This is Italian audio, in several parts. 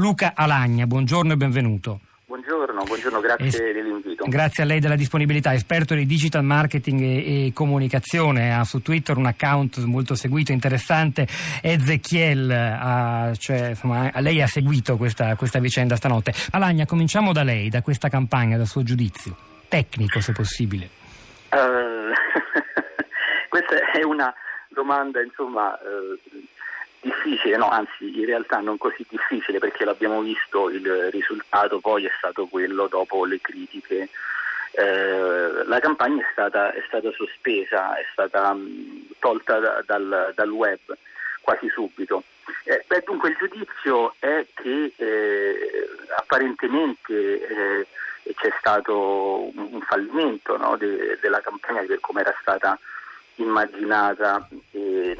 Luca Alagna. Buongiorno e benvenuto. Buongiorno, buongiorno, grazie es- dell'invito. Grazie a lei della disponibilità, esperto di digital marketing e, e comunicazione, ha su Twitter un account molto seguito, interessante, Ezechiel, ha, cioè, insomma, lei ha seguito questa, questa vicenda stanotte. Alagna, cominciamo da lei, da questa campagna, dal suo giudizio, tecnico se possibile. Uh, questa è una domanda, insomma... Uh, difficile, no, anzi in realtà non così difficile perché l'abbiamo visto, il risultato poi è stato quello dopo le critiche. Eh, la campagna è stata, è stata, sospesa, è stata mh, tolta da, dal, dal, web quasi subito. Eh, beh, dunque il giudizio è che eh, apparentemente eh, c'è stato un, un fallimento no, de, della campagna per come era stata immaginata e,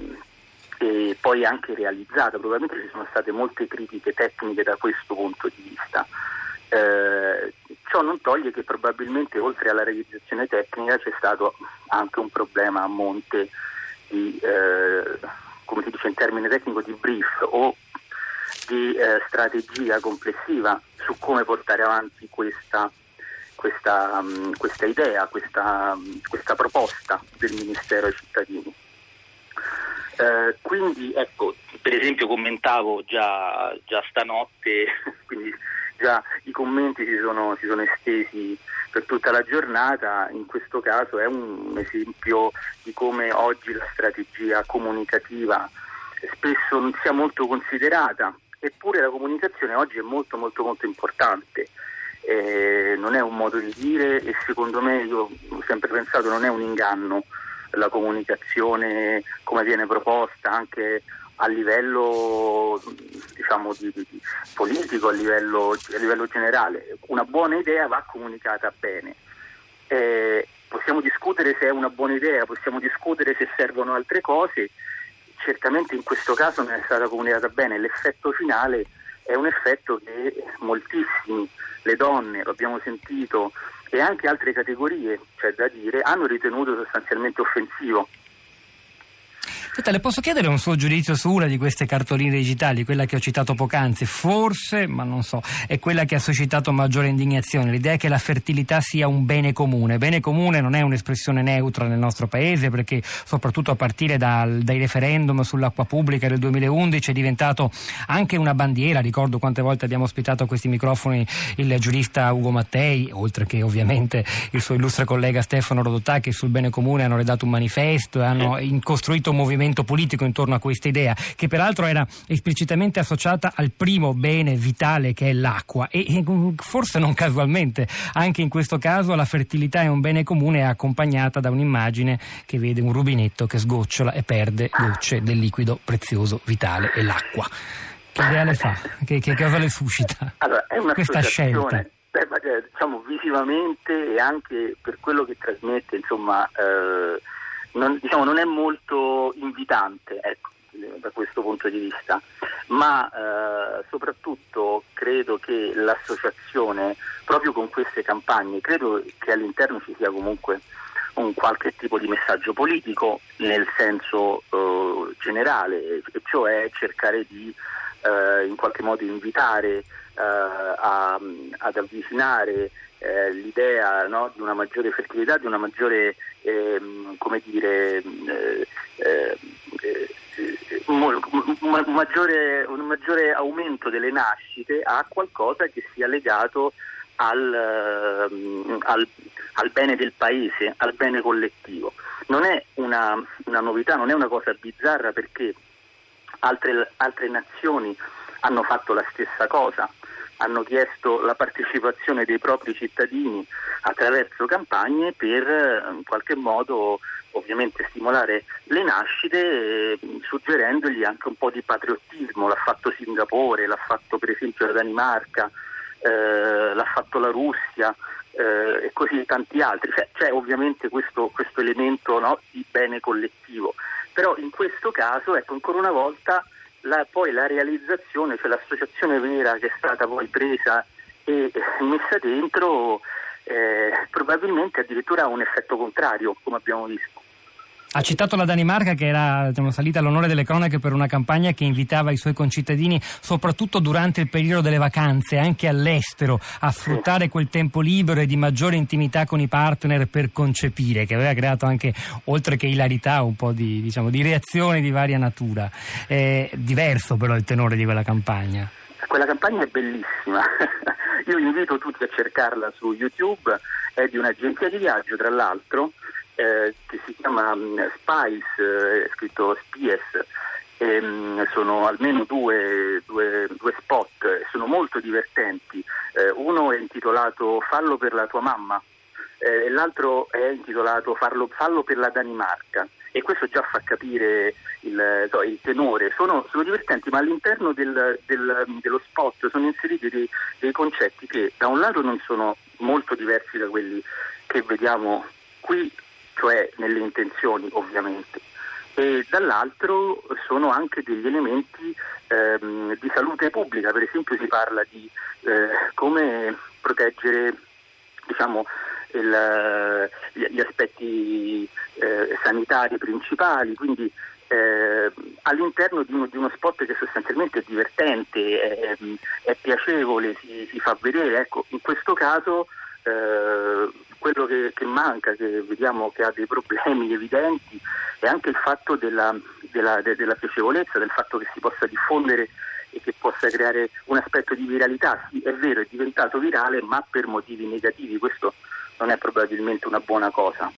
e poi anche realizzata. Probabilmente ci sono state molte critiche tecniche da questo punto di vista. Eh, ciò non toglie che probabilmente oltre alla realizzazione tecnica c'è stato anche un problema a monte di, eh, come si dice in termine tecnico, di brief o di eh, strategia complessiva su come portare avanti questa, questa, um, questa idea, questa, um, questa proposta del Ministero ai cittadini. Eh, quindi ecco, per esempio commentavo già, già stanotte, quindi già i commenti si sono, si sono, estesi per tutta la giornata, in questo caso è un esempio di come oggi la strategia comunicativa spesso non sia molto considerata, eppure la comunicazione oggi è molto molto molto importante. Eh, non è un modo di dire e secondo me, io ho sempre pensato, non è un inganno la comunicazione come viene proposta anche a livello diciamo, di, di, politico, a livello, a livello, generale. Una buona idea va comunicata bene. Eh, possiamo discutere se è una buona idea, possiamo discutere se servono altre cose, certamente in questo caso non è stata comunicata bene. L'effetto finale è un effetto che moltissimi, le donne, lo abbiamo sentito, e anche altre categorie, c'è da dire, hanno ritenuto sostanzialmente offensivo. Senta, le posso chiedere un suo giudizio su una di queste cartoline digitali, quella che ho citato poc'anzi? Forse, ma non so, è quella che ha suscitato maggiore indignazione. L'idea che la fertilità sia un bene comune. Bene comune non è un'espressione neutra nel nostro paese perché soprattutto a partire dal, dai referendum sull'acqua pubblica del 2011 è diventato anche una bandiera. Ricordo quante volte abbiamo ospitato a questi microfoni il giurista Ugo Mattei, oltre che ovviamente il suo illustre collega Stefano Rodotà che sul bene comune hanno redatto un manifesto e hanno costruito un movimento movimento politico intorno a questa idea, che peraltro era esplicitamente associata al primo bene vitale che è l'acqua e, e forse non casualmente, anche in questo caso la fertilità è un bene comune accompagnata da un'immagine che vede un rubinetto che sgocciola e perde gocce del liquido prezioso vitale e l'acqua. Che idea le fa? Che, che cosa le suscita allora, questa scelta? Beh, diciamo visivamente e anche per quello che trasmette, insomma, eh, non, diciamo, non è molto invitante ecco, da questo punto di vista, ma eh, soprattutto credo che l'associazione proprio con queste campagne, credo che all'interno ci sia comunque un qualche tipo di messaggio politico nel senso eh, generale, cioè cercare di eh, in qualche modo invitare eh, a, ad avvicinare eh, l'idea no, di una maggiore fertilità, di una maggiore, ehm, come dire, eh, eh, un, maggiore, un maggiore aumento delle nascite a qualcosa che sia legato al, ehm, al, al, bene del paese, al bene collettivo. Non è una, una novità, non è una cosa bizzarra perché altre, altre nazioni hanno fatto la stessa cosa hanno chiesto la partecipazione dei propri cittadini attraverso campagne per eh, in qualche modo ovviamente stimolare le nascite eh, suggerendogli anche un po' di patriottismo, l'ha fatto Singapore, l'ha fatto per esempio la Danimarca, eh, l'ha fatto la Russia eh, e così tanti altri, cioè, c'è ovviamente questo, questo elemento no, di bene collettivo, però in questo caso ecco ancora una volta la, poi la realizzazione, cioè l'associazione vera che è stata poi presa e messa dentro, eh, probabilmente addirittura ha un effetto contrario, come abbiamo visto. Ha citato la Danimarca che era diciamo, salita all'onore delle cronache per una campagna che invitava i suoi concittadini, soprattutto durante il periodo delle vacanze, anche all'estero, a sfruttare quel tempo libero e di maggiore intimità con i partner per concepire, che aveva creato anche, oltre che ilarità, un po' di, diciamo, di reazioni di varia natura. È diverso però il tenore di quella campagna. Quella campagna è bellissima. Io invito tutti a cercarla su YouTube, è di un'agenzia di viaggio, tra l'altro eh, chiama um, Spice, eh, è scritto Spies, e, um, sono almeno due, due, due, spot, sono molto divertenti. Eh, uno è intitolato Fallo per la tua mamma eh, e l'altro è intitolato Fallo, Fallo, per la Danimarca e questo già fa capire il, so, il tenore. Sono, sono, divertenti ma all'interno del, del, dello spot sono inseriti dei, dei concetti che da un lato non sono molto diversi da quelli che vediamo qui cioè nelle intenzioni ovviamente, e dall'altro sono anche degli elementi ehm, di salute pubblica, per esempio si parla di eh, come proteggere diciamo, il, gli aspetti eh, sanitari principali, quindi eh, all'interno di uno, di uno, spot che sostanzialmente è divertente, è, è piacevole, si, si, fa vedere, ecco, in questo caso eh, quello che, che, manca, che vediamo che ha dei problemi evidenti, è anche il fatto della, della, de, della piacevolezza, del fatto che si possa diffondere e che possa creare un aspetto di viralità. Sì, è vero, è diventato virale, ma per motivi negativi, questo non è probabilmente una buona cosa.